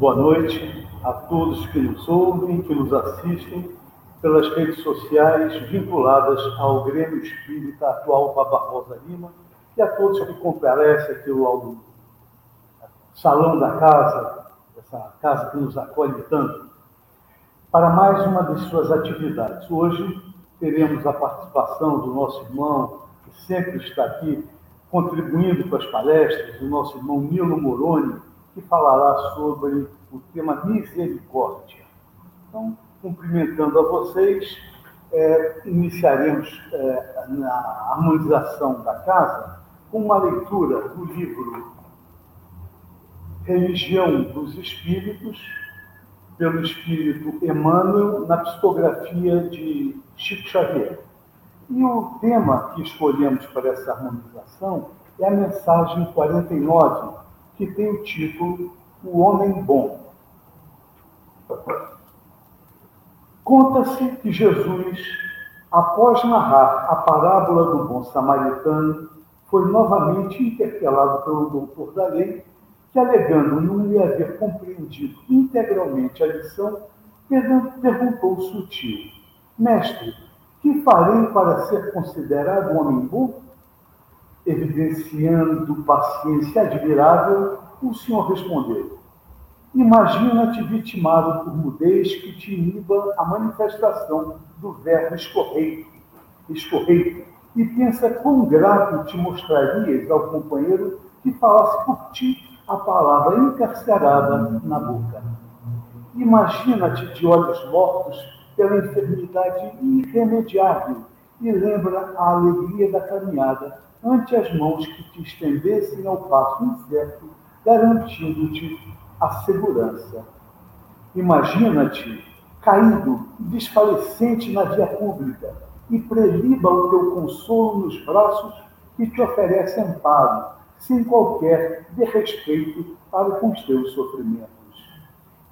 Boa noite a todos que nos ouvem, que nos assistem pelas redes sociais vinculadas ao Grêmio Espírita atual para Barbosa Lima e a todos que comparecem aqui ao salão da casa, essa casa que nos acolhe tanto, para mais uma de suas atividades. Hoje teremos a participação do nosso irmão, que sempre está aqui contribuindo com as palestras, o nosso irmão Nilo Moroni, que falará sobre o tema misericórdia. Então, cumprimentando a vocês, é, iniciaremos é, na harmonização da casa com uma leitura do livro Religião dos Espíritos, pelo Espírito Emmanuel, na psicografia de Chico Xavier. E o tema que escolhemos para essa harmonização é a mensagem 49, que tem o título O Homem Bom. Conta-se que Jesus, após narrar a parábola do bom samaritano, foi novamente interpelado pelo doutor da lei, que, alegando não lhe haver compreendido integralmente a lição, perguntou sutil: Mestre, que farei para ser considerado homem bom? Evidenciando paciência admirável, o senhor respondeu: Imagina-te vitimado por mudez que te iniba a manifestação do verbo escorreito, escorreito, e pensa quão grato te mostrarias ao companheiro que falasse por ti a palavra encarcerada na boca. Imagina-te de olhos mortos pela enfermidade irremediável e lembra a alegria da caminhada ante as mãos que te estendessem ao passo incerto, garantindo-te a segurança. Imagina-te caído e desfalecente na via pública e preliba o teu consolo nos braços que te oferece amparo, sem qualquer desrespeito para com os teus sofrimentos.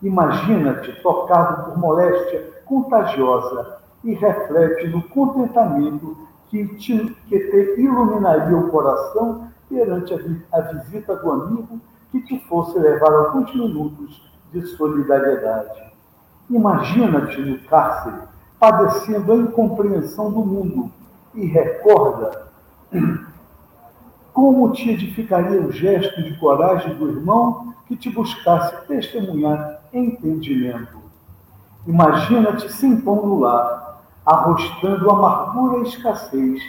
Imagina-te tocado por moléstia contagiosa e reflete no contentamento que te, que te iluminaria o coração perante a, a visita do amigo que te fosse levar alguns minutos de solidariedade. Imagina-te no cárcere, padecendo a incompreensão do mundo, e recorda como te edificaria o gesto de coragem do irmão que te buscasse testemunhar entendimento. Imagina-te sem pão no lar, arrostando amargura e escassez,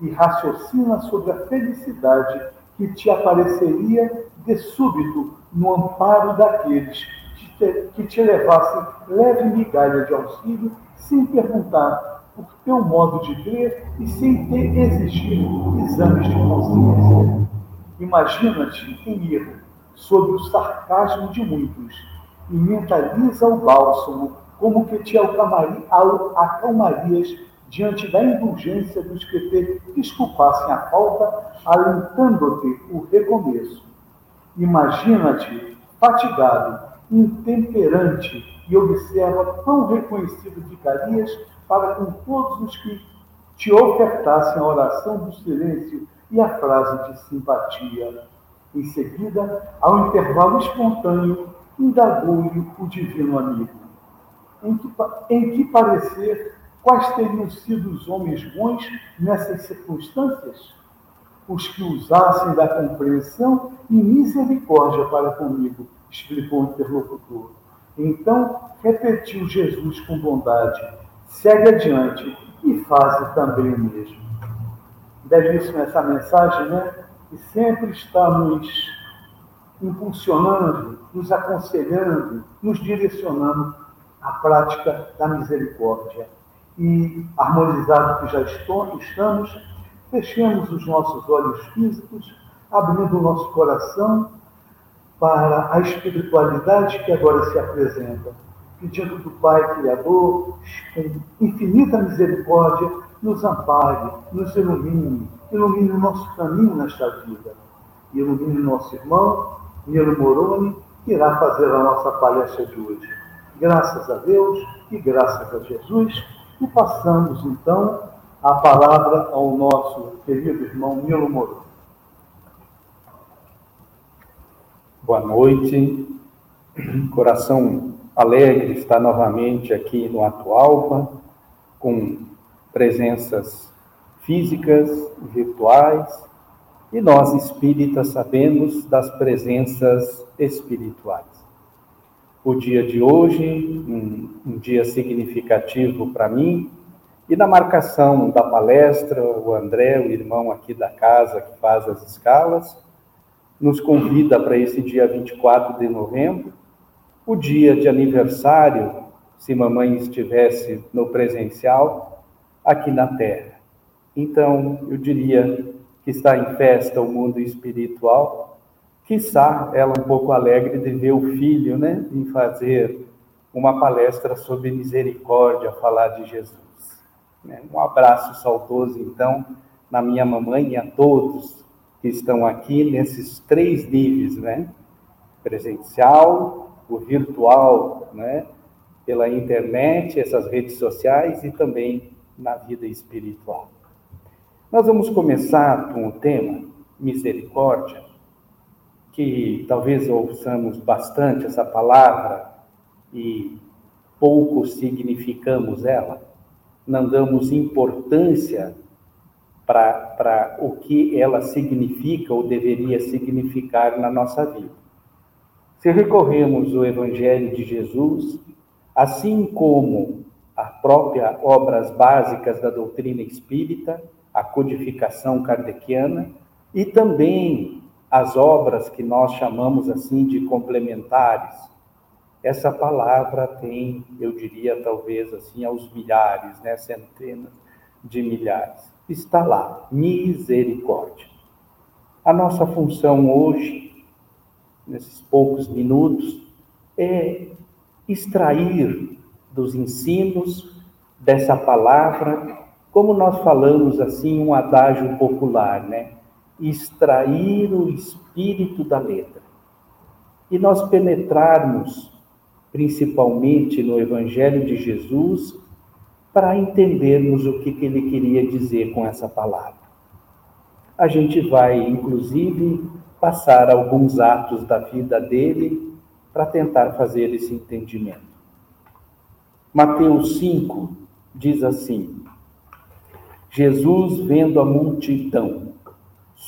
e raciocina sobre a felicidade que te apareceria de súbito no amparo daqueles que te, que te levassem leve migalha de auxílio, sem perguntar por teu modo de crer e sem ter exigido exames de consciência. Imagina-te em erro, sob o sarcasmo de muitos, e mentaliza o bálsamo como que te acalmarias diante da indulgência dos que te desculpassem a falta, alentando-te o recomeço. Imagina-te fatigado, intemperante, e observa quão reconhecido ficarias para com todos os que te ofertassem a oração do silêncio e a frase de simpatia. Em seguida, ao intervalo espontâneo, indagou-lhe o divino amigo em que, em que parecer quais teriam sido os homens bons nessas circunstâncias? Os que usassem da compreensão e misericórdia para comigo, explicou o interlocutor. Então repetiu Jesus com bondade: segue adiante e faze também o mesmo. Belíssima essa mensagem, né? Que sempre está nos impulsionando, nos aconselhando, nos direcionando a prática da misericórdia. E, harmonizado que já estamos, fechemos os nossos olhos físicos, abrindo o nosso coração para a espiritualidade que agora se apresenta, pedindo do Pai Criador, com infinita misericórdia, nos ampare, nos ilumine, ilumine o nosso caminho nesta vida. Ilumine nosso irmão, Nilo Moroni, que irá fazer a nossa palestra de hoje graças a Deus e graças a Jesus. E passamos então a palavra ao nosso querido irmão Nilo Moro. Boa noite Coração alegre está novamente aqui no Atualpa, com presenças físicas, virtuais, e nós espíritas sabemos das presenças espirituais. O dia de hoje, um, um dia significativo para mim, e na marcação da palestra, o André, o irmão aqui da casa que faz as escalas, nos convida para esse dia 24 de novembro, o dia de aniversário, se mamãe estivesse no presencial, aqui na Terra. Então, eu diria que está em festa o mundo espiritual, quiçá ela um pouco alegre de ver o filho, né, em fazer uma palestra sobre misericórdia, falar de Jesus. Né. Um abraço saudoso, então, na minha mamãe e a todos que estão aqui nesses três níveis, né? Presencial, o virtual, né? Pela internet, essas redes sociais e também na vida espiritual. Nós vamos começar com o tema misericórdia, que talvez ouçamos bastante essa palavra e pouco significamos ela, não damos importância para o que ela significa ou deveria significar na nossa vida. Se recorremos ao Evangelho de Jesus, assim como a própria obras básicas da doutrina espírita, a codificação kardeciana, e também as obras que nós chamamos assim de complementares, essa palavra tem, eu diria, talvez assim, aos milhares, né, centenas de milhares está lá, misericórdia. A nossa função hoje, nesses poucos minutos, é extrair dos ensinos dessa palavra, como nós falamos assim, um adágio popular, né? Extrair o espírito da letra. E nós penetrarmos, principalmente no Evangelho de Jesus, para entendermos o que, que ele queria dizer com essa palavra. A gente vai, inclusive, passar alguns atos da vida dele para tentar fazer esse entendimento. Mateus 5 diz assim: Jesus, vendo a multidão,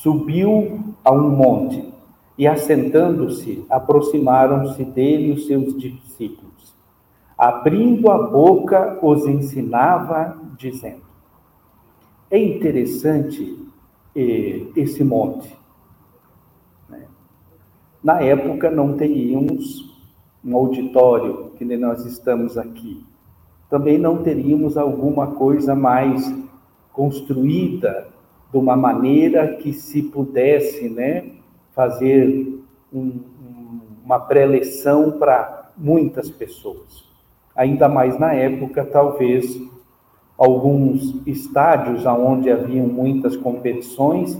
subiu a um monte e, assentando-se, aproximaram-se dele os seus discípulos abrindo a boca, os ensinava, dizendo. É interessante eh, esse monte. Né? Na época não teríamos um auditório, que nem nós estamos aqui. Também não teríamos alguma coisa mais construída de uma maneira que se pudesse né, fazer um, uma preleção para muitas pessoas. Ainda mais na época, talvez alguns estádios onde haviam muitas competições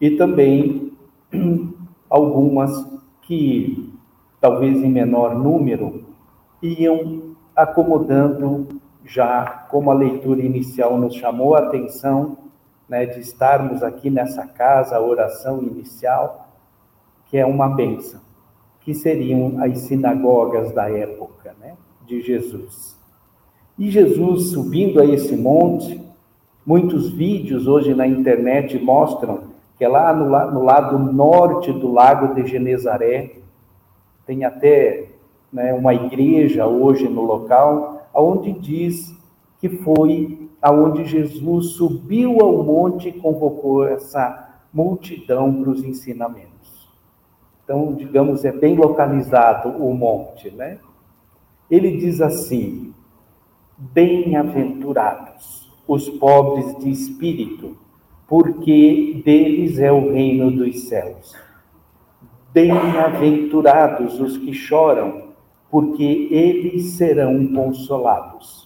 e também algumas que, talvez em menor número, iam acomodando já, como a leitura inicial nos chamou a atenção, né, de estarmos aqui nessa casa, a oração inicial, que é uma benção, que seriam as sinagogas da época, né? de Jesus. E Jesus subindo a esse monte, muitos vídeos hoje na internet mostram que é lá no, no lado norte do lago de Genezaré, tem até né, uma igreja hoje no local, onde diz que foi aonde Jesus subiu ao monte e convocou essa multidão para os ensinamentos. Então, digamos, é bem localizado o monte, né? Ele diz assim: Bem-aventurados os pobres de espírito, porque deles é o reino dos céus. Bem-aventurados os que choram, porque eles serão consolados.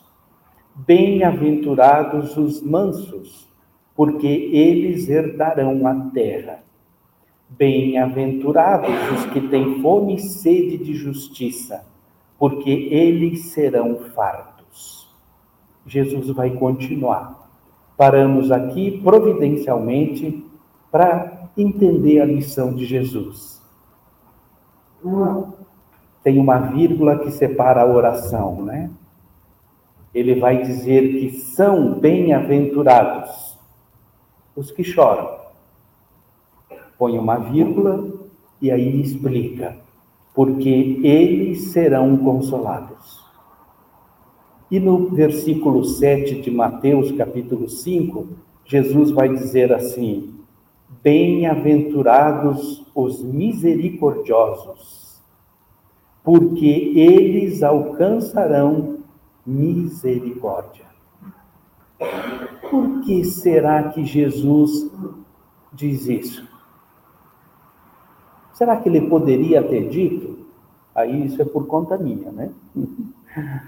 Bem-aventurados os mansos, porque eles herdarão a terra. Bem-aventurados os que têm fome e sede de justiça porque eles serão fartos. Jesus vai continuar. Paramos aqui providencialmente para entender a lição de Jesus. tem uma vírgula que separa a oração, né? Ele vai dizer que são bem-aventurados os que choram. Põe uma vírgula e aí explica, porque eles serão consolados. E no versículo 7 de Mateus, capítulo 5, Jesus vai dizer assim: Bem-aventurados os misericordiosos, porque eles alcançarão misericórdia. Por que será que Jesus diz isso? Será que ele poderia ter dito? Aí isso é por conta minha, né?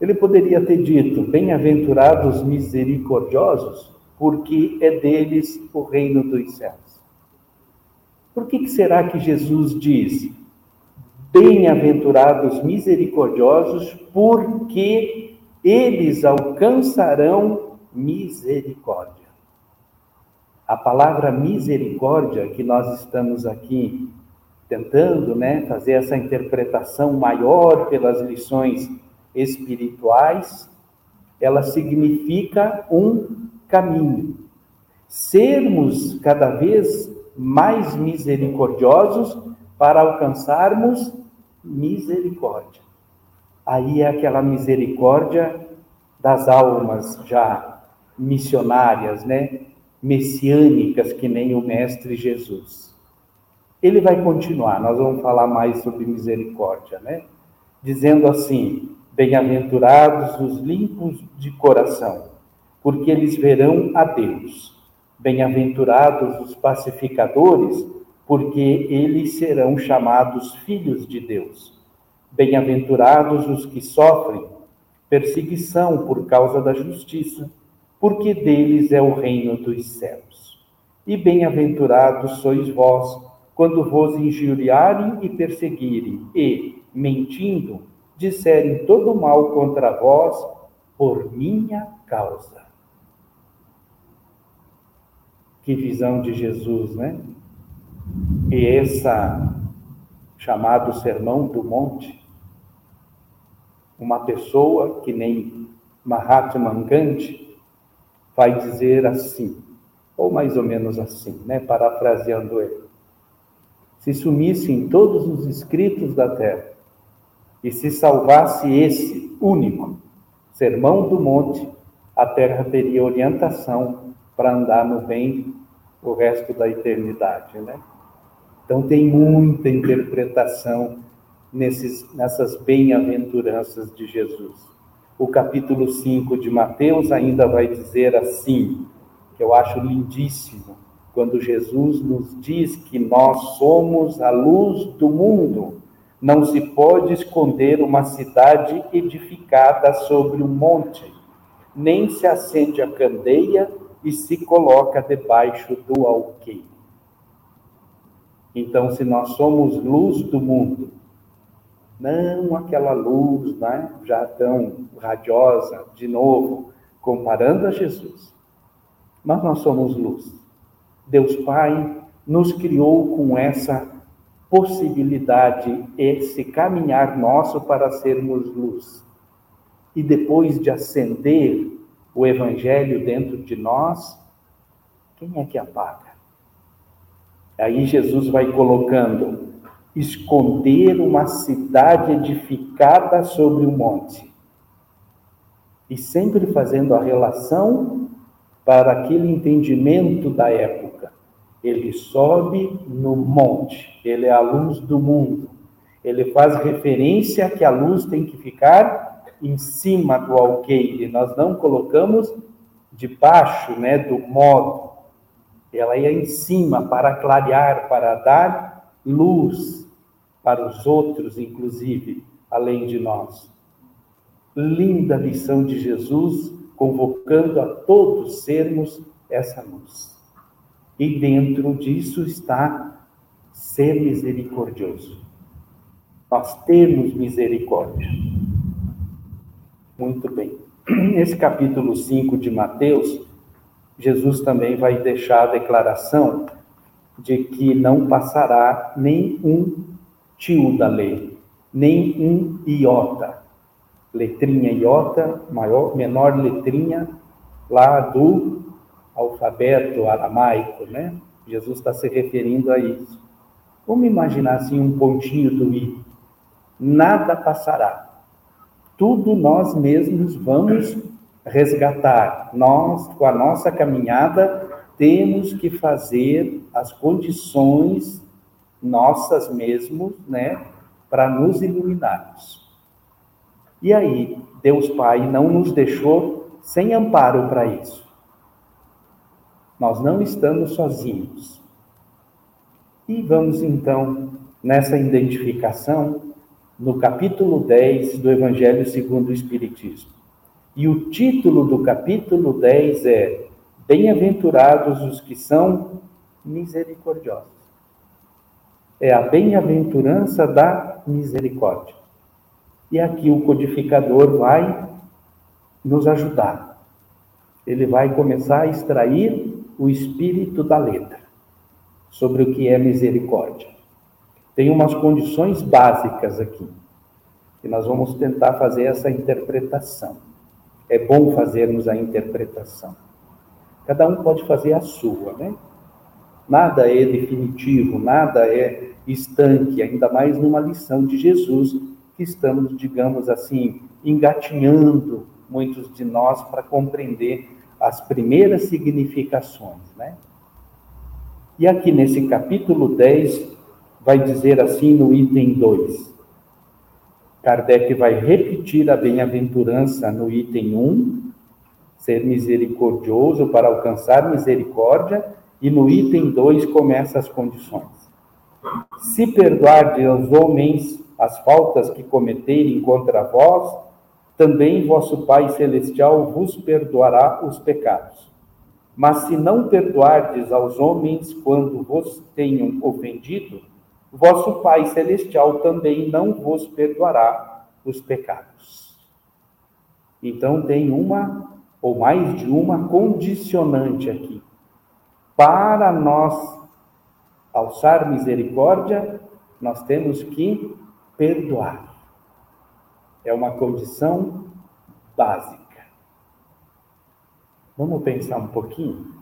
Ele poderia ter dito: Bem-aventurados misericordiosos, porque é deles o reino dos céus. Por que, que será que Jesus diz: Bem-aventurados misericordiosos, porque eles alcançarão misericórdia? A palavra misericórdia que nós estamos aqui tentando, né, fazer essa interpretação maior pelas lições espirituais, ela significa um caminho. Sermos cada vez mais misericordiosos para alcançarmos misericórdia. Aí é aquela misericórdia das almas já missionárias, né? Messiânicas, que nem o Mestre Jesus. Ele vai continuar, nós vamos falar mais sobre misericórdia, né? Dizendo assim: Bem-aventurados os limpos de coração, porque eles verão a Deus. Bem-aventurados os pacificadores, porque eles serão chamados filhos de Deus. Bem-aventurados os que sofrem perseguição por causa da justiça, porque deles é o reino dos céus. E bem-aventurados sois vós, quando vos injuriarem e perseguirem, e, mentindo, disserem todo mal contra vós por minha causa. Que visão de Jesus, né? E essa chamado Sermão do Monte, uma pessoa que nem Mahatma Gandhi vai dizer assim, ou mais ou menos assim, né, parafraseando ele. Se sumissem todos os escritos da terra, e se salvasse esse único sermão do monte, a terra teria orientação para andar no bem o resto da eternidade, né? Então tem muita interpretação nesses, nessas bem-aventuranças de Jesus. O capítulo 5 de Mateus ainda vai dizer assim, que eu acho lindíssimo, quando Jesus nos diz que nós somos a luz do mundo. Não se pode esconder uma cidade edificada sobre um monte, nem se acende a candeia e se coloca debaixo do alqueire. Então, se nós somos luz do mundo, não aquela luz né, já tão radiosa, de novo, comparando a Jesus, mas nós somos luz. Deus Pai nos criou com essa possibilidade, esse caminhar nosso para sermos luz. E depois de acender o Evangelho dentro de nós, quem é que apaga? Aí Jesus vai colocando: esconder uma cidade edificada sobre um monte. E sempre fazendo a relação para aquele entendimento da época. Ele sobe no monte, ele é a luz do mundo. Ele faz referência que a luz tem que ficar em cima do alqueire. Nós não colocamos debaixo, né, do modo. Ela é em cima para clarear, para dar luz para os outros, inclusive, além de nós. Linda lição de Jesus, convocando a todos sermos essa luz. E dentro disso está ser misericordioso. Nós temos misericórdia. Muito bem. Nesse capítulo 5 de Mateus, Jesus também vai deixar a declaração de que não passará nem um tio da lei, nem um iota. Letrinha iota, maior, menor letrinha lá do alfabeto aramaico, né? Jesus está se referindo a isso. Vamos imaginar assim um pontinho do i. Nada passará. Tudo nós mesmos vamos resgatar. Nós, com a nossa caminhada, temos que fazer as condições nossas mesmos, né, para nos iluminarmos. E aí, Deus Pai não nos deixou sem amparo para isso. Nós não estamos sozinhos. E vamos então nessa identificação no capítulo 10 do Evangelho segundo o Espiritismo. E o título do capítulo 10 é Bem-aventurados os que são misericordiosos. É a bem-aventurança da misericórdia. E aqui o codificador vai nos ajudar. Ele vai começar a extrair o espírito da letra sobre o que é misericórdia. Tem umas condições básicas aqui, e nós vamos tentar fazer essa interpretação. É bom fazermos a interpretação. Cada um pode fazer a sua, né? Nada é definitivo, nada é estanque, ainda mais numa lição de Jesus, que estamos, digamos assim, engatinhando muitos de nós para compreender as primeiras significações, né? E aqui nesse capítulo 10, vai dizer assim no item 2. Kardec vai repetir a bem-aventurança no item 1, ser misericordioso para alcançar misericórdia, e no item 2 começa as condições. Se perdoardes aos homens as faltas que cometerem contra vós, também vosso Pai Celestial vos perdoará os pecados. Mas se não perdoardes aos homens quando vos tenham ofendido, vosso Pai Celestial também não vos perdoará os pecados. Então tem uma ou mais de uma condicionante aqui. Para nós alçar misericórdia, nós temos que perdoar. É uma condição básica. Vamos pensar um pouquinho?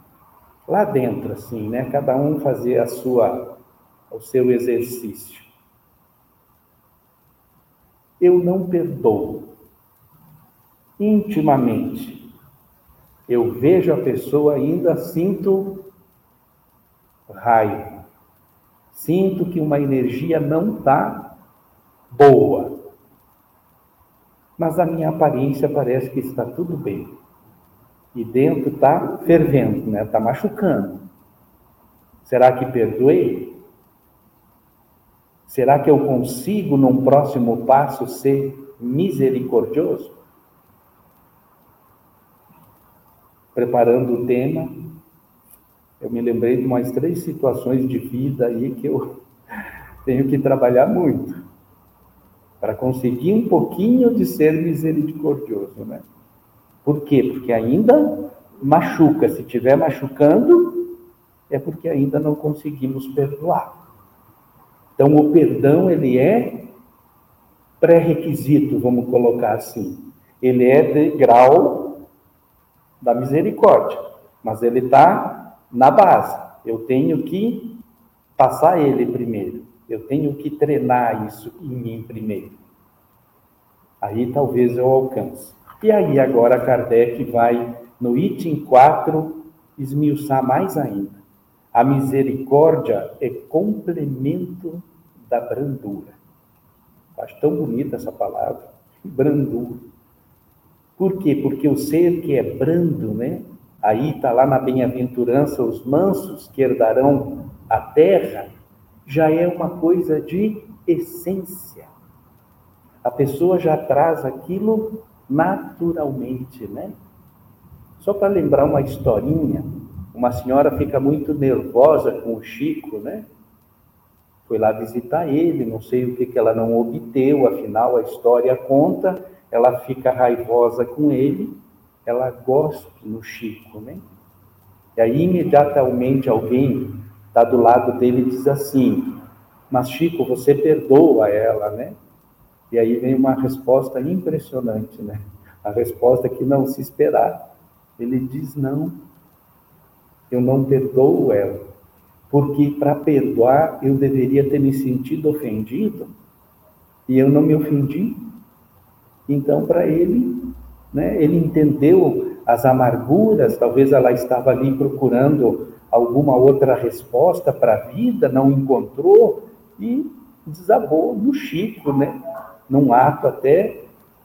Lá dentro, assim, né? Cada um fazer a sua, o seu exercício. Eu não perdoo. Intimamente, eu vejo a pessoa ainda sinto raiva. Sinto que uma energia não está boa. Mas a minha aparência parece que está tudo bem. E dentro está fervendo, né? Está machucando. Será que perdoei? Será que eu consigo, num próximo passo, ser misericordioso? preparando o tema, eu me lembrei de umas três situações de vida aí que eu tenho que trabalhar muito para conseguir um pouquinho de ser misericordioso, né? Por quê? Porque ainda machuca. Se estiver machucando, é porque ainda não conseguimos perdoar. Então, o perdão, ele é pré-requisito, vamos colocar assim. Ele é de grau da misericórdia, mas ele está na base. Eu tenho que passar ele primeiro. Eu tenho que treinar isso em mim primeiro. Aí talvez eu alcance. E aí agora Kardec vai no item 4 esmiuçar mais ainda. A misericórdia é complemento da brandura. Acho tão bonita essa palavra, brandura. Por quê? Porque o ser que é brando, né? Aí está lá na bem-aventurança, os mansos que herdarão a terra, já é uma coisa de essência. A pessoa já traz aquilo naturalmente, né? Só para lembrar uma historinha, uma senhora fica muito nervosa com o Chico, né? Foi lá visitar ele, não sei o que, que ela não obteve, afinal a história conta ela fica raivosa com ele, ela gosta no Chico, né? E aí imediatamente alguém está do lado dele e diz assim: Mas Chico, você perdoa ela, né? E aí vem uma resposta impressionante, né? A resposta que não se esperava. Ele diz: Não, eu não perdoo ela, porque para perdoar eu deveria ter me sentido ofendido e eu não me ofendi. Então, para ele, né, ele entendeu as amarguras, talvez ela estava ali procurando alguma outra resposta para a vida, não encontrou e desabou no Chico, né? Num ato até,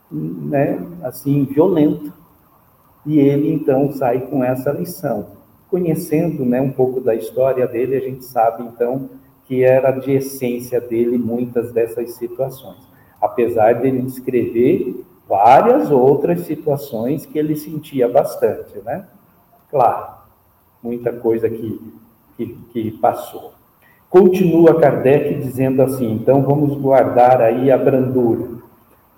né, assim, violento. E ele então sai com essa lição. Conhecendo, né, um pouco da história dele, a gente sabe então que era de essência dele muitas dessas situações. Apesar dele descrever várias outras situações que ele sentia bastante, né? Claro, muita coisa que, que, que passou. Continua Kardec dizendo assim: então vamos guardar aí a brandura.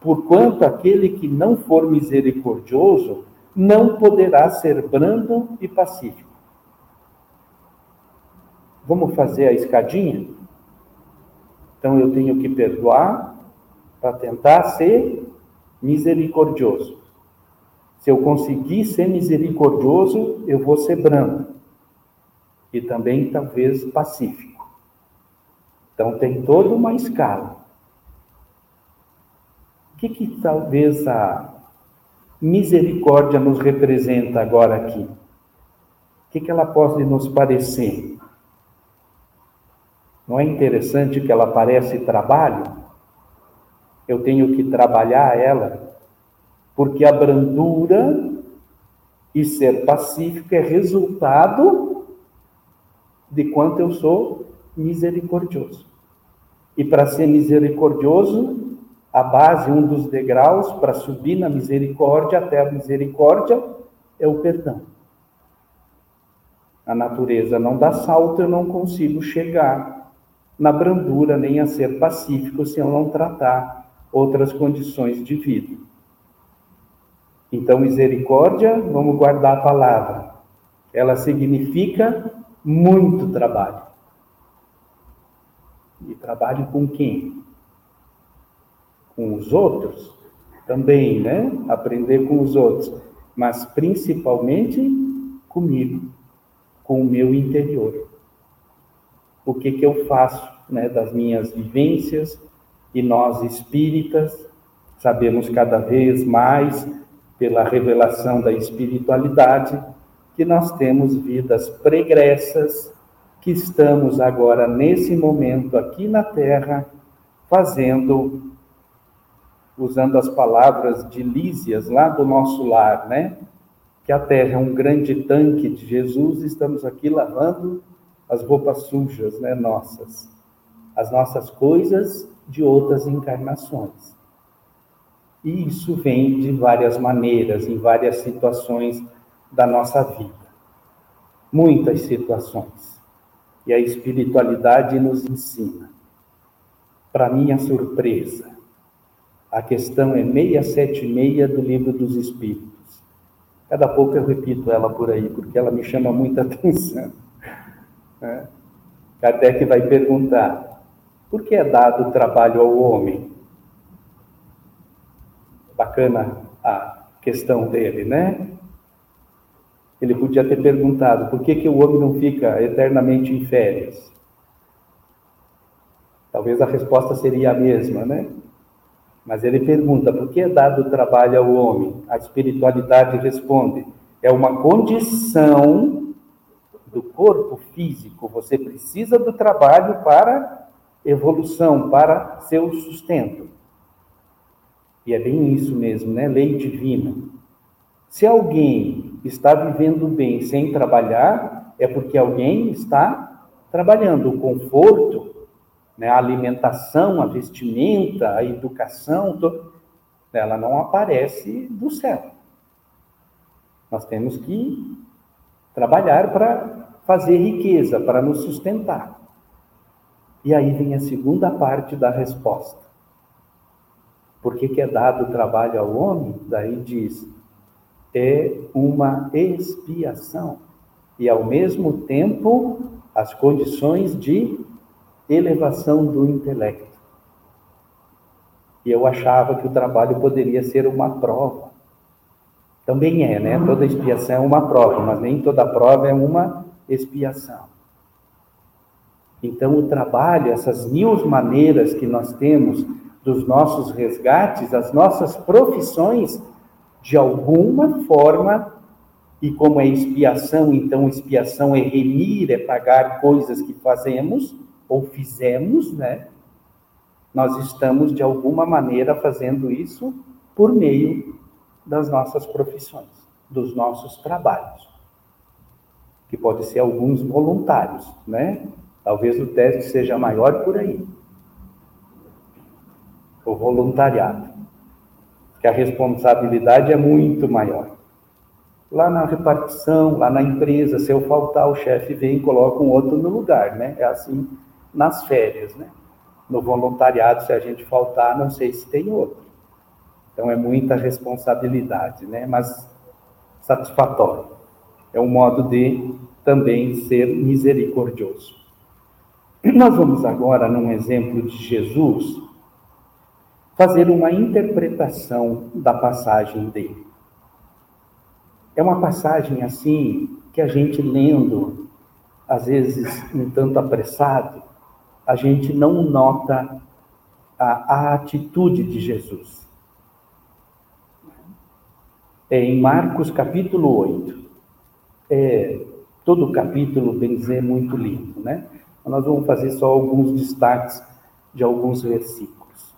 Porquanto aquele que não for misericordioso não poderá ser brando e pacífico. Vamos fazer a escadinha? Então eu tenho que perdoar para tentar ser misericordioso. Se eu conseguir ser misericordioso, eu vou ser brando. E também, talvez, pacífico. Então, tem toda uma escala. O que, que talvez a misericórdia nos representa agora aqui? O que, que ela pode nos parecer? Não é interessante que ela parece trabalho? Eu tenho que trabalhar ela porque a brandura e ser pacífico é resultado de quanto eu sou misericordioso. E para ser misericordioso, a base, um dos degraus para subir na misericórdia até a misericórdia é o perdão. A natureza não dá salto, eu não consigo chegar na brandura nem a ser pacífico se eu não tratar outras condições de vida. Então, misericórdia, vamos guardar a palavra. Ela significa muito trabalho. E trabalho com quem? Com os outros? Também, né? Aprender com os outros. Mas principalmente comigo, com o meu interior. O que, que eu faço né, das minhas vivências, e nós espíritas sabemos cada vez mais pela revelação da espiritualidade, que nós temos vidas pregressas, que estamos agora, nesse momento, aqui na Terra, fazendo, usando as palavras de Lísias, lá do nosso lar, né? Que a Terra é um grande tanque de Jesus, estamos aqui lavando as roupas sujas, né? Nossas, as nossas coisas de outras encarnações. E isso vem de várias maneiras, em várias situações da nossa vida. Muitas situações. E a espiritualidade nos ensina. Para minha surpresa, a questão é 676 do Livro dos Espíritos. Cada pouco eu repito ela por aí, porque ela me chama muita atenção. É. Kardec vai perguntar: por que é dado trabalho ao homem? Bacana a questão dele, né? Ele podia ter perguntado por que, que o homem não fica eternamente em férias. Talvez a resposta seria a mesma, né? Mas ele pergunta por que é dado trabalho ao homem? A espiritualidade responde: é uma condição do corpo físico. Você precisa do trabalho para evolução, para seu sustento. E é bem isso mesmo, né? Lei divina. Se alguém está vivendo bem sem trabalhar, é porque alguém está trabalhando. O conforto, né? a alimentação, a vestimenta, a educação, ela não aparece do céu. Nós temos que trabalhar para fazer riqueza, para nos sustentar. E aí vem a segunda parte da resposta. Por que, que é dado o trabalho ao homem? Daí diz, é uma expiação. E ao mesmo tempo, as condições de elevação do intelecto. E eu achava que o trabalho poderia ser uma prova. Também é, né? Toda expiação é uma prova, mas nem toda prova é uma expiação. Então, o trabalho, essas mil maneiras que nós temos dos nossos resgates, as nossas profissões, de alguma forma, e como é expiação, então expiação é remir, é pagar coisas que fazemos ou fizemos, né? Nós estamos de alguma maneira fazendo isso por meio das nossas profissões, dos nossos trabalhos, que pode ser alguns voluntários, né? Talvez o teste seja maior por aí. O voluntariado, que a responsabilidade é muito maior. Lá na repartição, lá na empresa, se eu faltar, o chefe vem e coloca um outro no lugar, né? É assim nas férias, né? No voluntariado, se a gente faltar, não sei se tem outro. Então é muita responsabilidade, né? Mas satisfatório. É um modo de também ser misericordioso. Nós vamos agora, num exemplo de Jesus, fazer uma interpretação da passagem dele. É uma passagem assim que a gente lendo, às vezes um tanto apressado, a gente não nota a, a atitude de Jesus. É em Marcos capítulo 8. É, todo o capítulo, bem dizer, é muito lindo, né? Nós vamos fazer só alguns destaques de alguns versículos.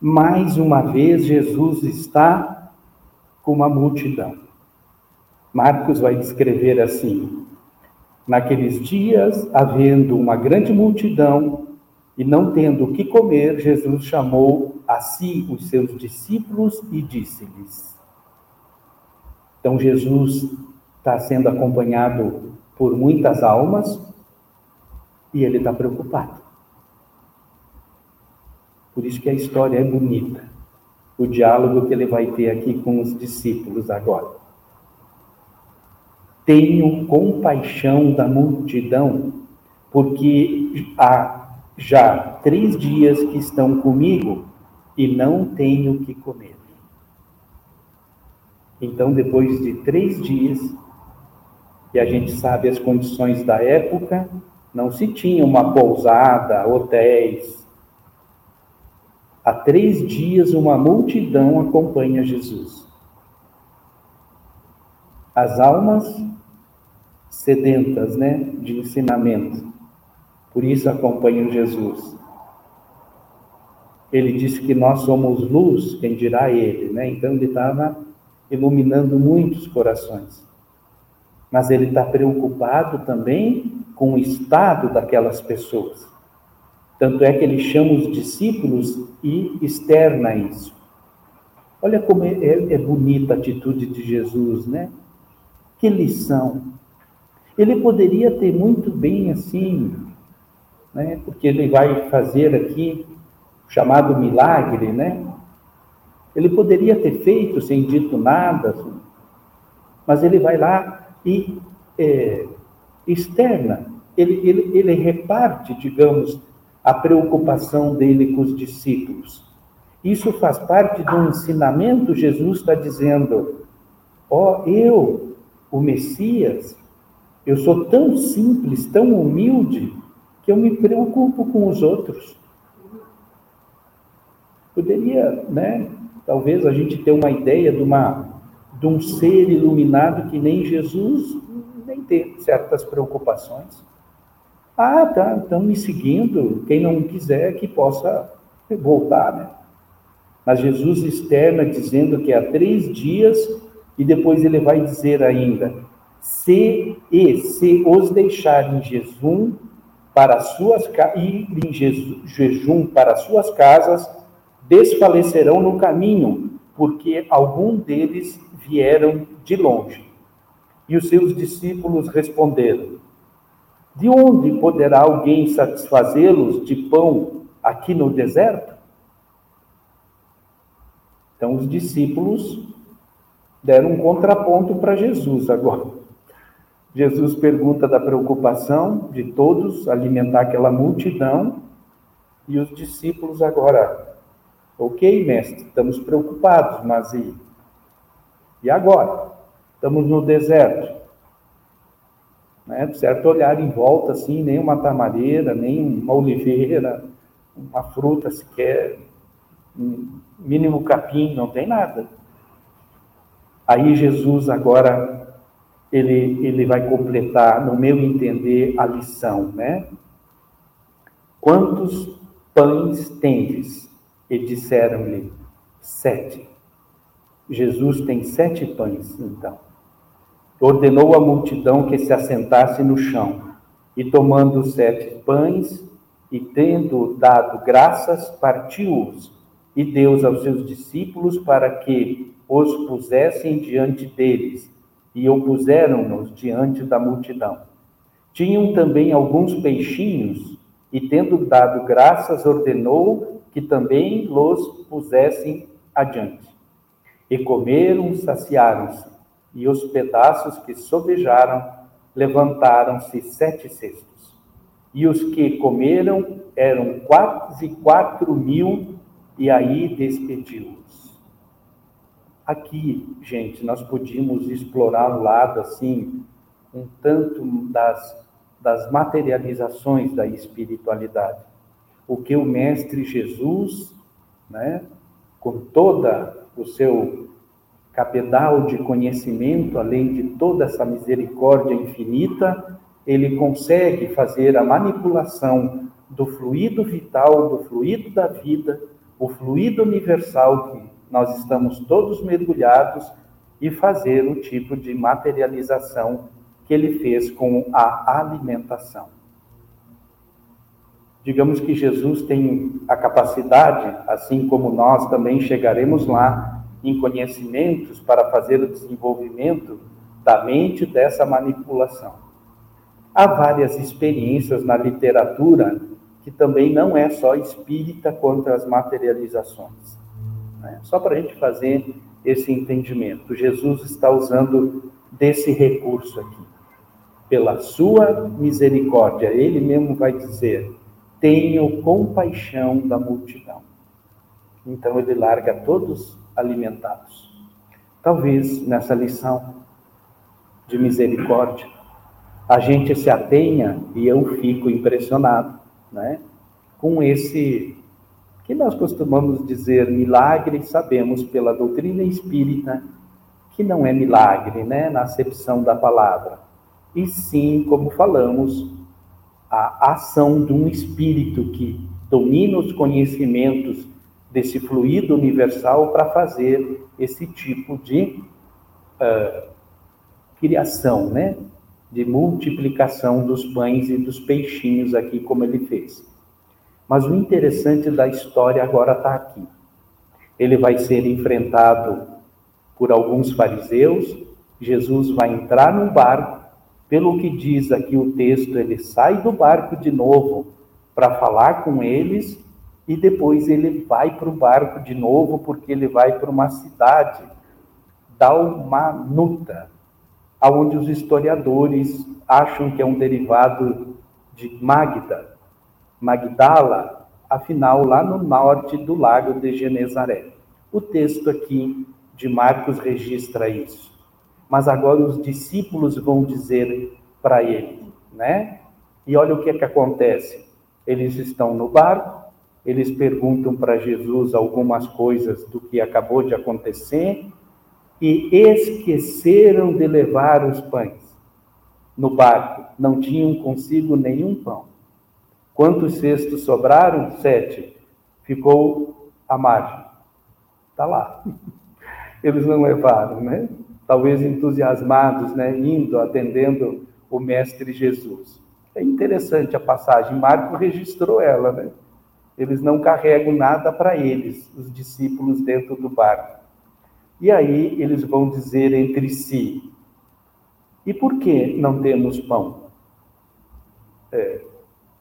Mais uma vez, Jesus está com uma multidão. Marcos vai descrever assim: Naqueles dias, havendo uma grande multidão e não tendo o que comer, Jesus chamou a si os seus discípulos e disse-lhes. Então, Jesus está sendo acompanhado por muitas almas e ele está preocupado. Por isso que a história é bonita. O diálogo que ele vai ter aqui com os discípulos agora. Tenho compaixão da multidão, porque há já três dias que estão comigo e não tenho o que comer. Então, depois de três dias, e a gente sabe as condições da época, não se tinha uma pousada, hotéis. Há três dias, uma multidão acompanha Jesus. As almas sedentas, né, de ensinamento. Por isso acompanham Jesus. Ele disse que nós somos luz, quem dirá ele, né? Então ele estava iluminando muitos corações. Mas ele está preocupado também com o estado daquelas pessoas. Tanto é que ele chama os discípulos e externa isso. Olha como é, é, é bonita a atitude de Jesus, né? Que lição. Ele poderia ter muito bem assim, né? porque ele vai fazer aqui o chamado milagre, né? Ele poderia ter feito sem dito nada, mas ele vai lá e é, externa, ele, ele, ele reparte, digamos, a preocupação dele com os discípulos. Isso faz parte do ensinamento, Jesus está dizendo, ó, oh, eu, o Messias, eu sou tão simples, tão humilde, que eu me preocupo com os outros. Poderia, né? Talvez a gente ter uma ideia de, uma, de um ser iluminado que nem Jesus, nem ter certas preocupações. Ah, tá, estão me seguindo. Quem não quiser que possa voltar, né? Mas Jesus externa dizendo que há três dias e depois ele vai dizer ainda: se e se os deixar em jejum para suas ir em jejum para suas casas, desfalecerão no caminho, porque algum deles vieram de longe. E os seus discípulos responderam: De onde poderá alguém satisfazê-los de pão aqui no deserto? Então os discípulos deram um contraponto para Jesus agora. Jesus pergunta da preocupação de todos, alimentar aquela multidão, e os discípulos agora Ok, mestre, estamos preocupados, mas e, e agora? Estamos no deserto. Né? Certo olhar em volta, assim, nem uma tamareira, nem uma oliveira, uma fruta sequer, um mínimo capim, não tem nada. Aí Jesus agora ele, ele vai completar, no meu entender, a lição, né? Quantos pães tendes? E disseram-lhe, sete. Jesus tem sete pães, então. Ordenou à multidão que se assentasse no chão, e tomando sete pães, e tendo dado graças, partiu-os, e deu aos seus discípulos para que os pusessem diante deles, e o puseram-nos diante da multidão. Tinham também alguns peixinhos, e tendo dado graças, ordenou que também los pusessem adiante. E comeram, saciaram-se, e os pedaços que sobejaram levantaram-se sete cestos. E os que comeram eram quase quatro mil, e aí despediu-os. Aqui, gente, nós podíamos explorar um lado assim, um tanto das das materializações da espiritualidade. O que o Mestre Jesus, né, com toda o seu cabedal de conhecimento, além de toda essa misericórdia infinita, ele consegue fazer a manipulação do fluido vital, do fluido da vida, o fluido universal que nós estamos todos mergulhados e fazer o tipo de materialização que ele fez com a alimentação. Digamos que Jesus tem a capacidade, assim como nós também chegaremos lá, em conhecimentos para fazer o desenvolvimento da mente dessa manipulação. Há várias experiências na literatura que também não é só espírita contra as materializações. Né? Só para a gente fazer esse entendimento, Jesus está usando desse recurso aqui pela sua misericórdia. Ele mesmo vai dizer: tenho compaixão da multidão. Então ele larga todos alimentados. Talvez nessa lição de misericórdia a gente se atenha e eu fico impressionado, né? Com esse que nós costumamos dizer milagre, sabemos pela doutrina espírita que não é milagre, né, na acepção da palavra e sim, como falamos, a ação de um espírito que domina os conhecimentos desse fluido universal para fazer esse tipo de uh, criação, né? De multiplicação dos pães e dos peixinhos aqui, como ele fez. Mas o interessante da história agora está aqui. Ele vai ser enfrentado por alguns fariseus. Jesus vai entrar num barco pelo que diz aqui o texto, ele sai do barco de novo para falar com eles e depois ele vai para o barco de novo porque ele vai para uma cidade, Dalmanuta, aonde os historiadores acham que é um derivado de Magda, Magdala, afinal lá no norte do lago de Genezaré. O texto aqui de Marcos registra isso mas agora os discípulos vão dizer para ele, né? E olha o que é que acontece. Eles estão no barco, eles perguntam para Jesus algumas coisas do que acabou de acontecer e esqueceram de levar os pães. No barco não tinham consigo nenhum pão. Quantos cestos sobraram? Sete. Ficou a margem. Está lá. Eles não levaram, né? Talvez entusiasmados, né, indo, atendendo o Mestre Jesus. É interessante a passagem, Marco registrou ela, né? Eles não carregam nada para eles, os discípulos dentro do barco. E aí eles vão dizer entre si: e por que não temos pão? É,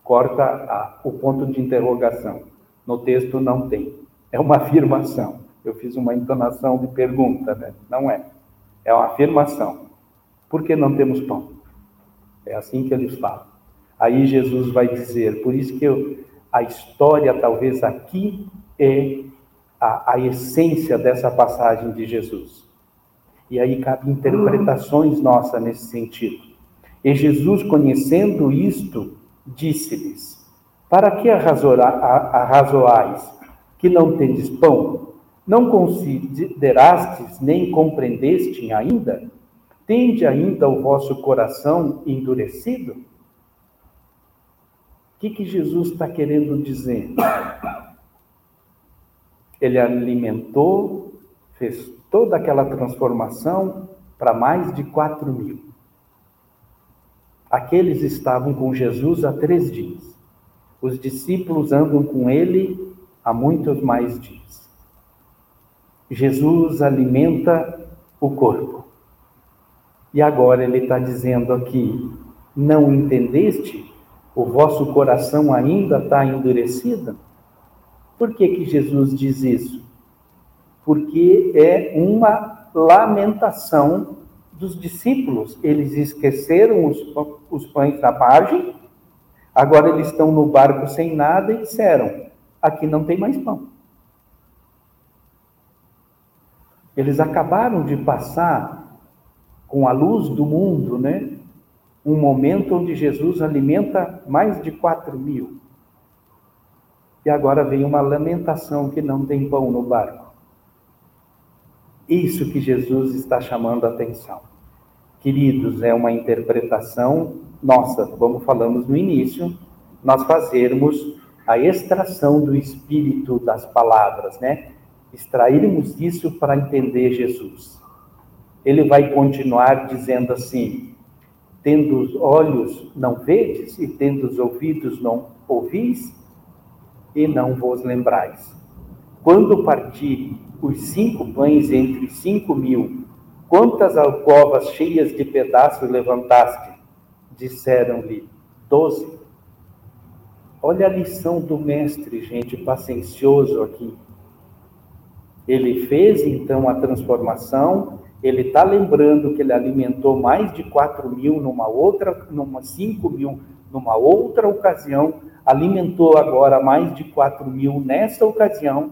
corta a, o ponto de interrogação. No texto não tem. É uma afirmação. Eu fiz uma entonação de pergunta, né? Não é. É uma afirmação. Por que não temos pão? É assim que eles falam. Aí Jesus vai dizer, por isso que eu, a história talvez aqui é a, a essência dessa passagem de Jesus. E aí cabe interpretações nossas nesse sentido. E Jesus, conhecendo isto, disse-lhes: Para que arrazoais que não tendes pão? Não considerastes nem compreendeste ainda? Tende ainda o vosso coração endurecido? O que, que Jesus está querendo dizer? Ele alimentou, fez toda aquela transformação para mais de quatro mil. Aqueles estavam com Jesus há três dias. Os discípulos andam com ele há muitos mais dias. Jesus alimenta o corpo. E agora ele está dizendo aqui: não entendeste? O vosso coração ainda está endurecido? Por que, que Jesus diz isso? Porque é uma lamentação dos discípulos. Eles esqueceram os, os pães da margem, agora eles estão no barco sem nada e disseram: aqui não tem mais pão. Eles acabaram de passar com a luz do mundo, né? Um momento onde Jesus alimenta mais de quatro mil. E agora vem uma lamentação que não tem pão no barco. Isso que Jesus está chamando a atenção. Queridos, é uma interpretação nossa, como falamos no início, nós fazermos a extração do espírito das palavras, né? Extrairmos isso para entender Jesus. Ele vai continuar dizendo assim: tendo os olhos não vedes e tendo os ouvidos não ouvis, e não vos lembrais. Quando parti os cinco pães entre cinco mil, quantas alcovas cheias de pedaços levantaste? Disseram-lhe, doze. Olha a lição do mestre, gente, paciencioso aqui. Ele fez então a transformação, ele está lembrando que ele alimentou mais de quatro mil numa outra, numa cinco mil numa outra ocasião, alimentou agora mais de 4 mil nessa ocasião,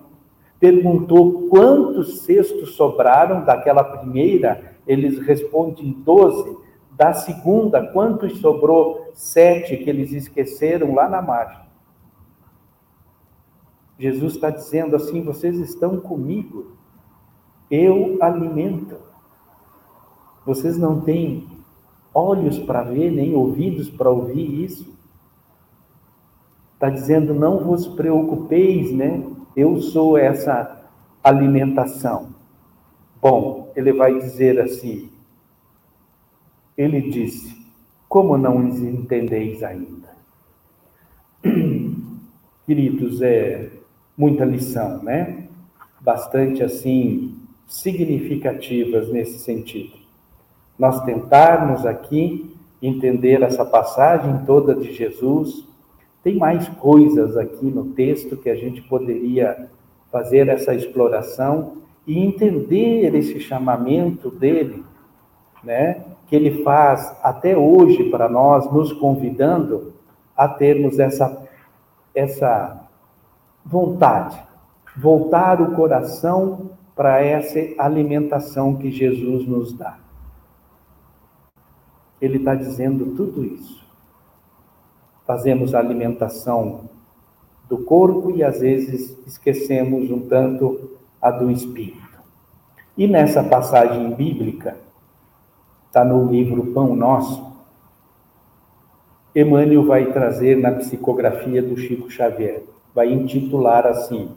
perguntou quantos cestos sobraram daquela primeira, eles respondem 12. Da segunda, quantos sobrou? Sete que eles esqueceram lá na margem. Jesus está dizendo assim: vocês estão comigo, eu alimento. Vocês não têm olhos para ver, nem ouvidos para ouvir isso. Está dizendo, não vos preocupeis, né? Eu sou essa alimentação. Bom, ele vai dizer assim, ele disse, como não entendeis ainda? Queridos, é muita lição, né? Bastante assim significativas nesse sentido nós tentarmos aqui entender essa passagem toda de Jesus. Tem mais coisas aqui no texto que a gente poderia fazer essa exploração e entender esse chamamento dele, né? Que ele faz até hoje para nós, nos convidando a termos essa essa vontade, voltar o coração para essa alimentação que Jesus nos dá. Ele está dizendo tudo isso. Fazemos a alimentação do corpo e às vezes esquecemos um tanto a do espírito. E nessa passagem bíblica, está no livro Pão Nosso, Emmanuel vai trazer na psicografia do Chico Xavier, vai intitular assim: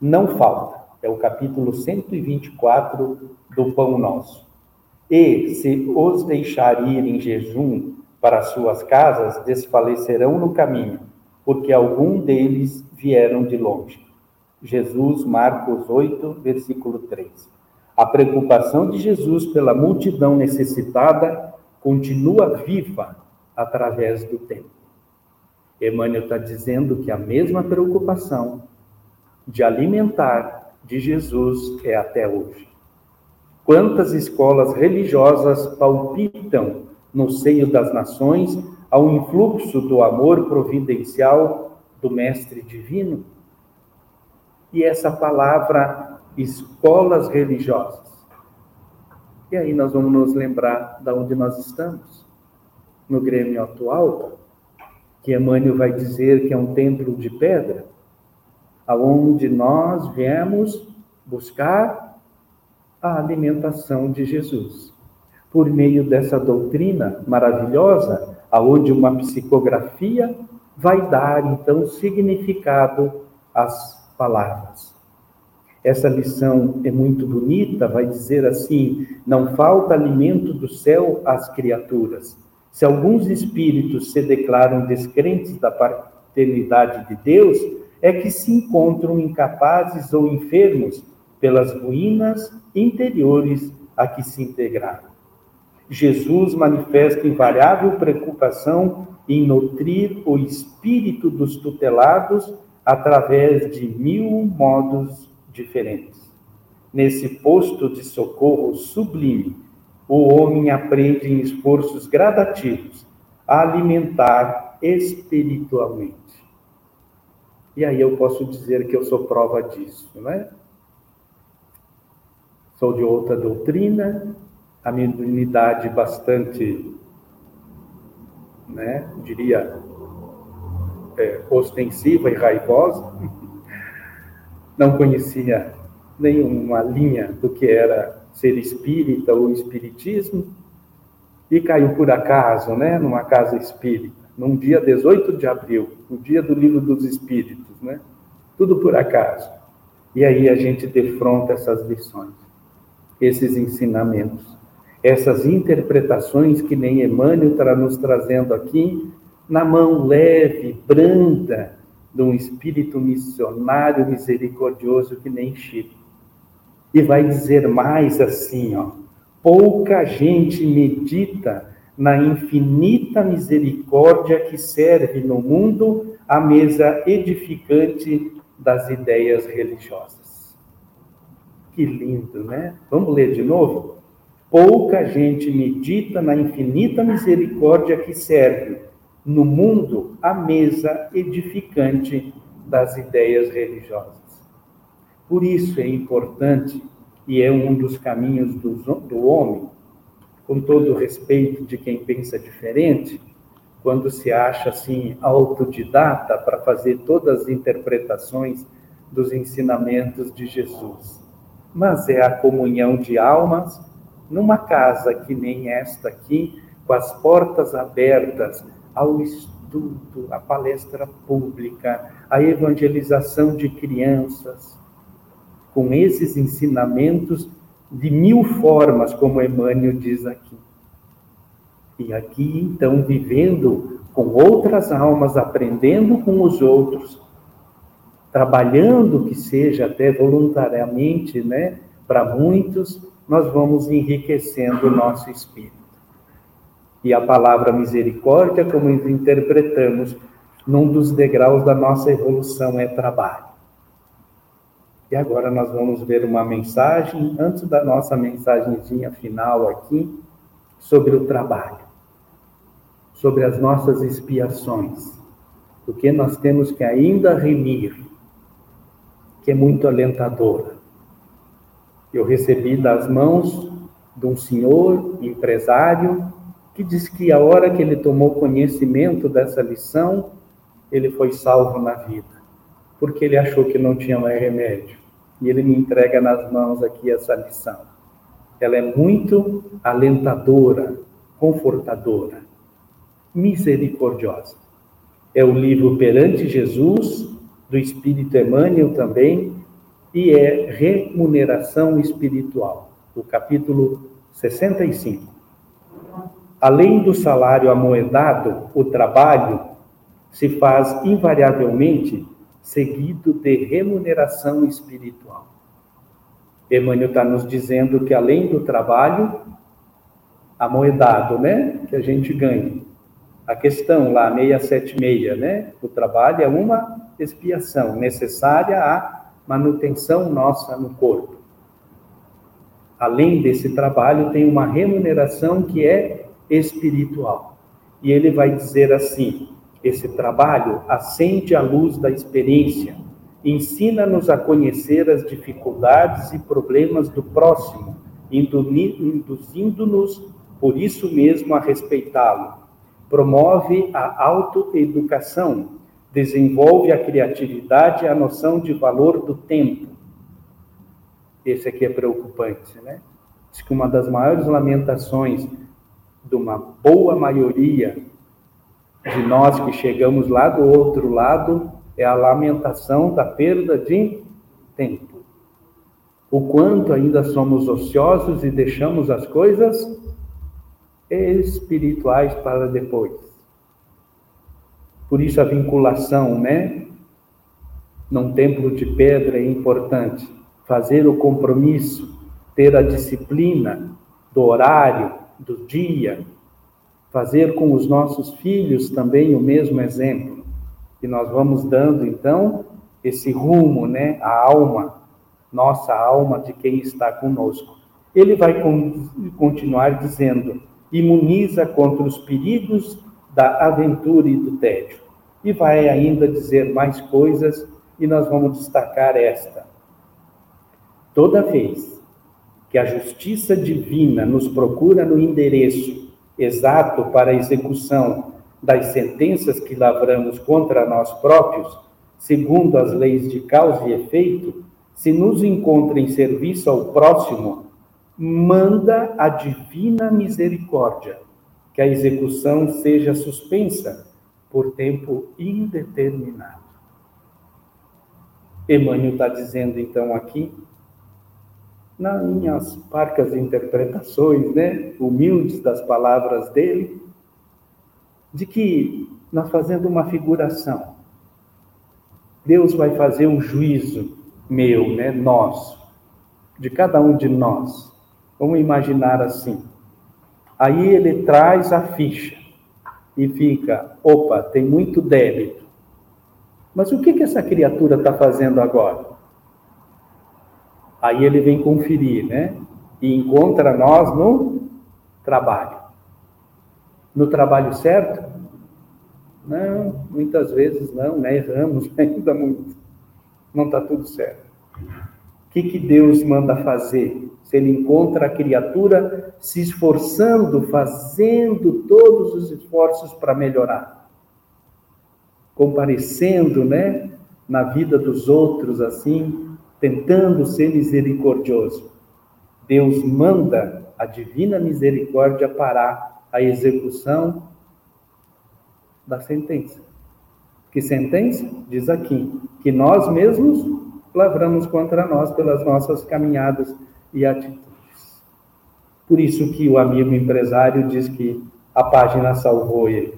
Não falta, é o capítulo 124 do Pão Nosso. E, se os deixar ir em jejum para suas casas, desfalecerão no caminho, porque algum deles vieram de longe. Jesus, Marcos 8, versículo 3. A preocupação de Jesus pela multidão necessitada continua viva através do tempo. Emmanuel está dizendo que a mesma preocupação de alimentar de Jesus é até hoje. Quantas escolas religiosas palpitam no seio das nações ao influxo do amor providencial do Mestre Divino? e essa palavra escolas religiosas. E aí nós vamos nos lembrar de onde nós estamos. No Grêmio atual, que Emmanuel vai dizer que é um templo de pedra, aonde nós viemos buscar a alimentação de Jesus. Por meio dessa doutrina maravilhosa, aonde uma psicografia vai dar então significado às palavras. Essa lição é muito bonita, vai dizer assim: não falta alimento do céu às criaturas. Se alguns espíritos se declaram descrentes da paternidade de Deus, é que se encontram incapazes ou enfermos pelas ruínas interiores a que se integraram. Jesus manifesta invariável preocupação em nutrir o espírito dos tutelados através de mil modos diferentes. Nesse posto de socorro sublime, o homem aprende em esforços gradativos a alimentar espiritualmente. E aí eu posso dizer que eu sou prova disso, não é? Sou de outra doutrina, a minha unidade bastante, né, diria, é, ostensiva e raivosa, não conhecia nenhuma linha do que era ser espírita ou espiritismo, e caiu por acaso, né, numa casa espírita, num dia 18 de abril, o dia do livro dos espíritos, né? Tudo por acaso. E aí a gente defronta essas lições, esses ensinamentos essas interpretações que nem Emmanuel está nos trazendo aqui, na mão leve, branda, de um espírito missionário misericordioso que nem Chico. E vai dizer mais assim, ó, pouca gente medita na infinita misericórdia que serve no mundo a mesa edificante das ideias religiosas. Que lindo, né? Vamos ler de novo? Pouca gente medita na infinita misericórdia que serve no mundo a mesa edificante das ideias religiosas. Por isso é importante e é um dos caminhos do, do homem, com todo respeito de quem pensa diferente, quando se acha assim autodidata para fazer todas as interpretações dos ensinamentos de Jesus. Mas é a comunhão de almas numa casa que nem esta aqui, com as portas abertas ao estudo, à palestra pública, à evangelização de crianças, com esses ensinamentos de mil formas, como Emmanuel diz aqui. E aqui, então, vivendo com outras almas, aprendendo com os outros, trabalhando que seja até voluntariamente, né, para muitos, nós vamos enriquecendo o nosso espírito. E a palavra misericórdia, como interpretamos, num dos degraus da nossa evolução é trabalho. E agora nós vamos ver uma mensagem, antes da nossa mensagenzinha final aqui, sobre o trabalho, sobre as nossas expiações, o que nós temos que ainda remir, que é muito alentador. Eu recebi das mãos de um senhor empresário que diz que a hora que ele tomou conhecimento dessa lição, ele foi salvo na vida, porque ele achou que não tinha mais remédio. E ele me entrega nas mãos aqui essa lição. Ela é muito alentadora, confortadora, misericordiosa. É o livro Perante Jesus, do Espírito Emmanuel também, e é remuneração espiritual, o capítulo 65. Além do salário amoedado, o trabalho se faz invariavelmente seguido de remuneração espiritual. Emmanuel está nos dizendo que além do trabalho amoedado, né, que a gente ganha, a questão lá 676, né, o trabalho é uma expiação necessária à manutenção nossa no corpo. Além desse trabalho, tem uma remuneração que é espiritual. E ele vai dizer assim: esse trabalho acende a luz da experiência, ensina-nos a conhecer as dificuldades e problemas do próximo, induzindo-nos, por isso mesmo, a respeitá-lo. Promove a autoeducação, desenvolve a criatividade e a noção de valor do tempo. Esse aqui é preocupante, né? Diz que uma das maiores lamentações de uma boa maioria de nós que chegamos lá do outro lado é a lamentação da perda de tempo. O quanto ainda somos ociosos e deixamos as coisas espirituais para depois. Por isso a vinculação, né? Num templo de pedra é importante. Fazer o compromisso, ter a disciplina do horário, do dia, fazer com os nossos filhos também o mesmo exemplo. E nós vamos dando então esse rumo, né, a alma, nossa alma de quem está conosco. Ele vai continuar dizendo: imuniza contra os perigos da aventura e do tédio. E vai ainda dizer mais coisas, e nós vamos destacar esta. Toda vez que a justiça divina nos procura no endereço exato para a execução das sentenças que lavramos contra nós próprios, segundo as leis de causa e efeito, se nos encontra em serviço ao próximo, manda a divina misericórdia que a execução seja suspensa por tempo indeterminado. Emmanuel está dizendo então aqui nas minhas parcas interpretações, né, humildes das palavras dele, de que nós fazendo uma figuração, Deus vai fazer um juízo meu, né, nosso, de cada um de nós. Vamos imaginar assim. Aí ele traz a ficha e fica, opa, tem muito débito. Mas o que, que essa criatura está fazendo agora? Aí ele vem conferir, né? E encontra nós no trabalho. No trabalho certo? Não, muitas vezes não, né? Erramos ainda muito. Não está tudo certo. O que, que Deus manda fazer? Se ele encontra a criatura se esforçando, fazendo todos os esforços para melhorar, comparecendo, né, na vida dos outros assim, tentando ser misericordioso. Deus manda a divina misericórdia parar a execução da sentença. Que sentença? Diz aqui, que nós mesmos lavramos contra nós pelas nossas caminhadas e atitudes. Por isso que o amigo empresário diz que a página salvou ele.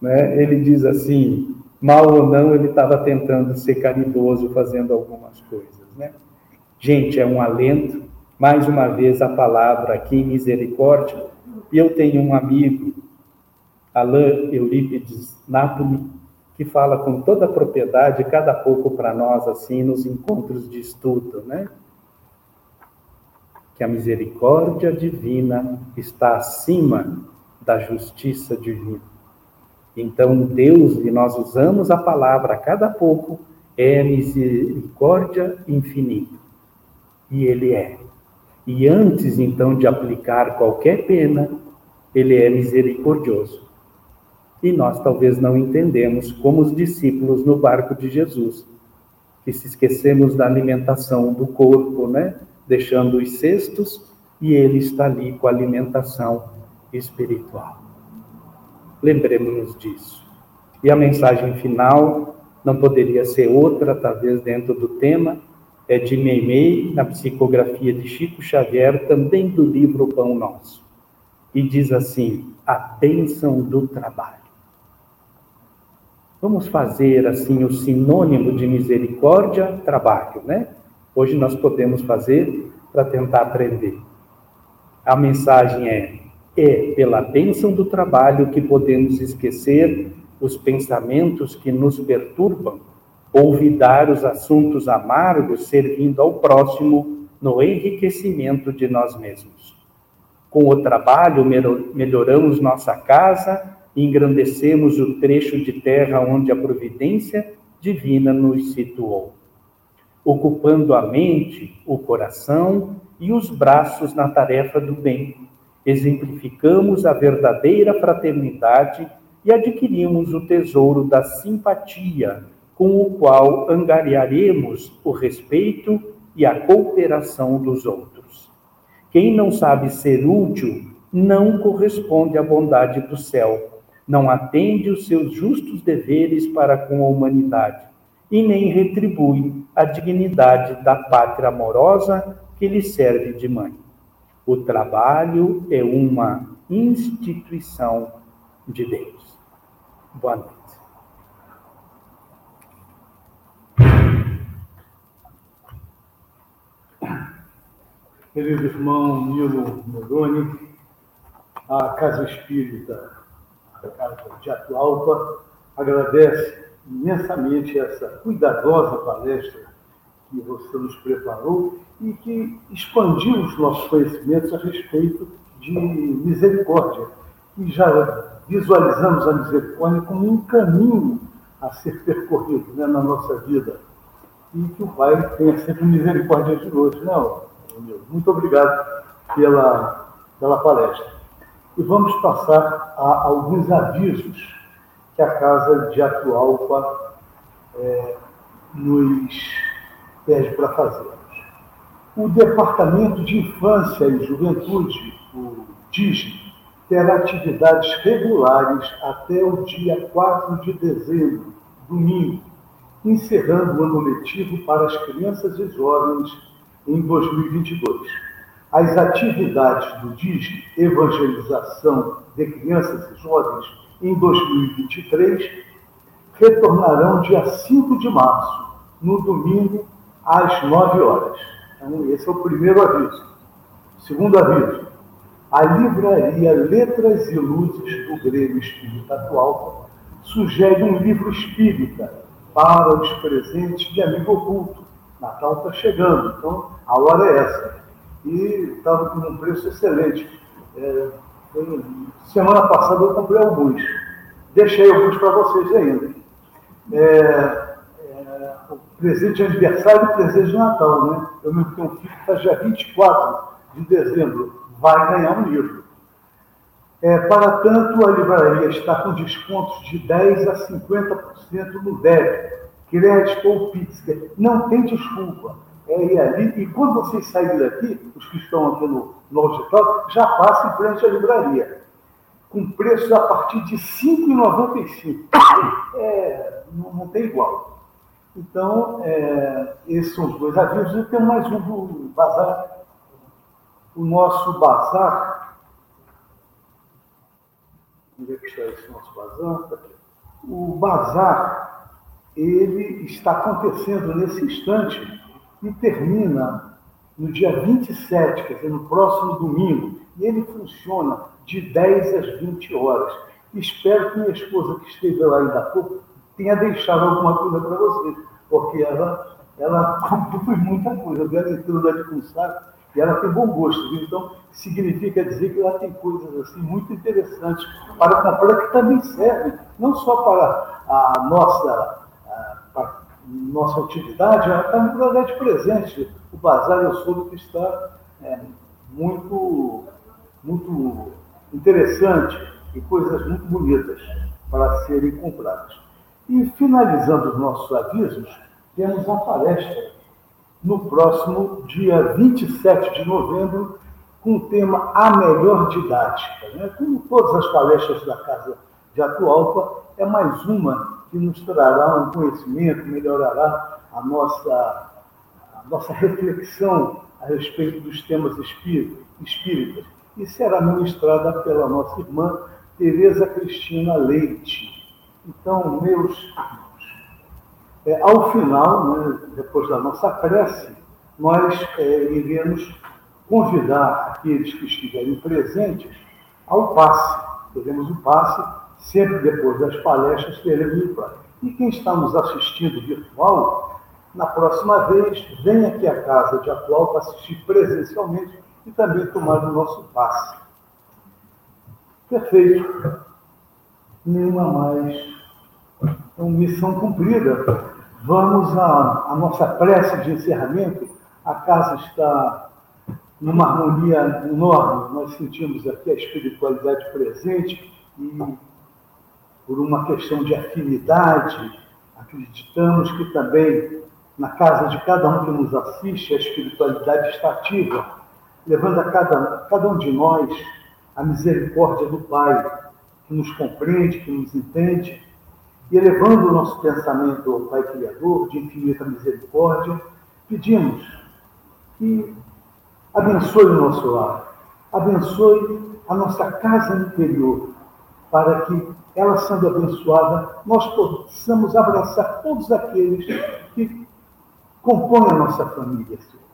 Né? Ele diz assim, mal ou não, ele estava tentando ser caridoso fazendo algumas coisas. Né? Gente, é um alento. Mais uma vez a palavra aqui, misericórdia. Eu tenho um amigo, Alain Eurípides Napoli, que fala com toda a propriedade, cada pouco para nós, assim, nos encontros de estudo, né? Que a misericórdia divina está acima da justiça divina. Então, Deus, e nós usamos a palavra a cada pouco, é misericórdia infinita. E ele é. E antes então de aplicar qualquer pena, ele é misericordioso. E nós talvez não entendemos como os discípulos no barco de Jesus, que se esquecemos da alimentação do corpo, né? Deixando os cestos e ele está ali com a alimentação espiritual. Lembremos-nos disso. E a mensagem final não poderia ser outra, talvez dentro do tema, é de Meimei, na psicografia de Chico Xavier, também do livro Pão Nosso. E diz assim: a bênção do trabalho. Vamos fazer assim o sinônimo de misericórdia, trabalho, né? Hoje nós podemos fazer para tentar aprender. A mensagem é: é pela bênção do trabalho que podemos esquecer os pensamentos que nos perturbam, olvidar os assuntos amargos servindo ao próximo no enriquecimento de nós mesmos. Com o trabalho, melhoramos nossa casa e engrandecemos o trecho de terra onde a providência divina nos situou. ocupando a mente, o coração e os braços na tarefa do bem. Exemplificamos a verdadeira fraternidade e adquirimos o tesouro da simpatia, com o qual angariaremos o respeito e a cooperação dos outros. Quem não sabe ser útil não corresponde à bondade do céu, não atende os seus justos deveres para com a humanidade e nem retribui a dignidade da pátria amorosa que lhe serve de mãe. O trabalho é uma instituição de Deus. Boa noite. Querido irmão Nilo Moroni, a Casa Espírita, a Casa de Atualpa, agradece imensamente essa cuidadosa palestra que você nos preparou e que expandiu os nossos conhecimentos a respeito de misericórdia. E já visualizamos a misericórdia como um caminho a ser percorrido né, na nossa vida. E que o Pai tenha sempre misericórdia de nós. Né, muito obrigado pela, pela palestra. E vamos passar a alguns avisos que a Casa de Atualpa é, nos pede para fazermos. O Departamento de Infância e Juventude, o DIGE, terá atividades regulares até o dia 4 de dezembro, domingo, encerrando o ano letivo para as crianças e jovens em 2022 as atividades do DIG Evangelização de Crianças e Jovens em 2023 retornarão dia 5 de março, no domingo, às 9 horas. Então, esse é o primeiro aviso. Segundo aviso, a livraria Letras e Luzes do Grêmio Espírita Atual sugere um livro espírita para os presentes de amigo oculto. Natal está chegando, então a hora é essa e estava com um preço excelente. É, semana passada eu comprei alguns. Deixei alguns para vocês ainda. É, é, o presente de aniversário e o presente de Natal, né? Eu mesmo tenho um filho que está dia 24 de dezembro, vai ganhar um livro. É, para tanto, a livraria está com descontos de 10% a 50% no débito, crédito ou Pix. Não tem desculpa é ir ali, e quando vocês saírem daqui, os que estão aqui no, no auditório, já passem em frente à livraria, com preços a partir de R$ 5,95. É, não, não, tem igual. Então, é, esses são os dois avisos. E tem mais um do bazar. O nosso bazar. Onde é que está esse nosso bazar? Tá o bazar, ele está acontecendo nesse instante e termina no dia 27, quer dizer, no próximo domingo. E ele funciona de 10 às 20 horas. Espero que minha esposa, que esteve lá ainda há pouco, tenha deixado alguma coisa para você, porque ela, ela comprou muita coisa. Ela entrou ali com saco e ela tem bom gosto. Viu? Então, significa dizer que ela tem coisas assim muito interessantes para comprar, que também servem não só para a nossa nossa atividade, está muito verdade presente. O bazar eu soube que está é, muito, muito interessante e coisas muito bonitas para serem compradas. E finalizando os nossos avisos, temos a palestra no próximo dia 27 de novembro, com o tema A Melhor Didática. Né? Como todas as palestras da Casa de Atualpa, é mais uma que nos trará um conhecimento, melhorará a nossa, a nossa reflexão a respeito dos temas espíritas, e será ministrada pela nossa irmã Tereza Cristina Leite. Então, meus é, ao final, né, depois da nossa prece, nós é, iremos convidar aqueles que estiverem presentes ao passe. Teremos o passe sempre depois das palestras teremos o plano. E quem está nos assistindo virtual, na próxima vez, venha aqui à casa de atual para assistir presencialmente e também tomar o nosso passe. Perfeito. Nenhuma mais. Então, missão cumprida. Vamos à, à nossa prece de encerramento. A casa está numa harmonia enorme. Nós sentimos aqui a espiritualidade presente e, por uma questão de afinidade, acreditamos que também na casa de cada um que nos assiste, a espiritualidade está ativa, levando a cada, cada um de nós a misericórdia do Pai, que nos compreende, que nos entende, e elevando o nosso pensamento ao Pai Criador, de infinita misericórdia, pedimos que abençoe o nosso lar, abençoe a nossa casa interior, para que ela sendo abençoada, nós possamos abraçar todos aqueles que compõem a nossa família, Senhor.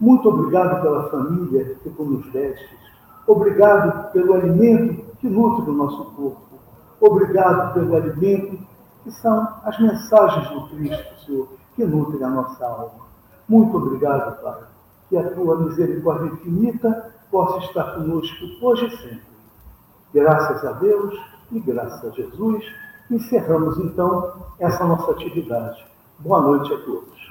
Muito obrigado pela família que tu nos destes. Obrigado pelo alimento que nutre o nosso corpo. Obrigado pelo alimento que são as mensagens do Cristo, Senhor, que nutrem a nossa alma. Muito obrigado, Pai. Que a tua misericórdia infinita possa estar conosco hoje e sempre. Graças a Deus e graças a Jesus, encerramos então essa nossa atividade. Boa noite a todos.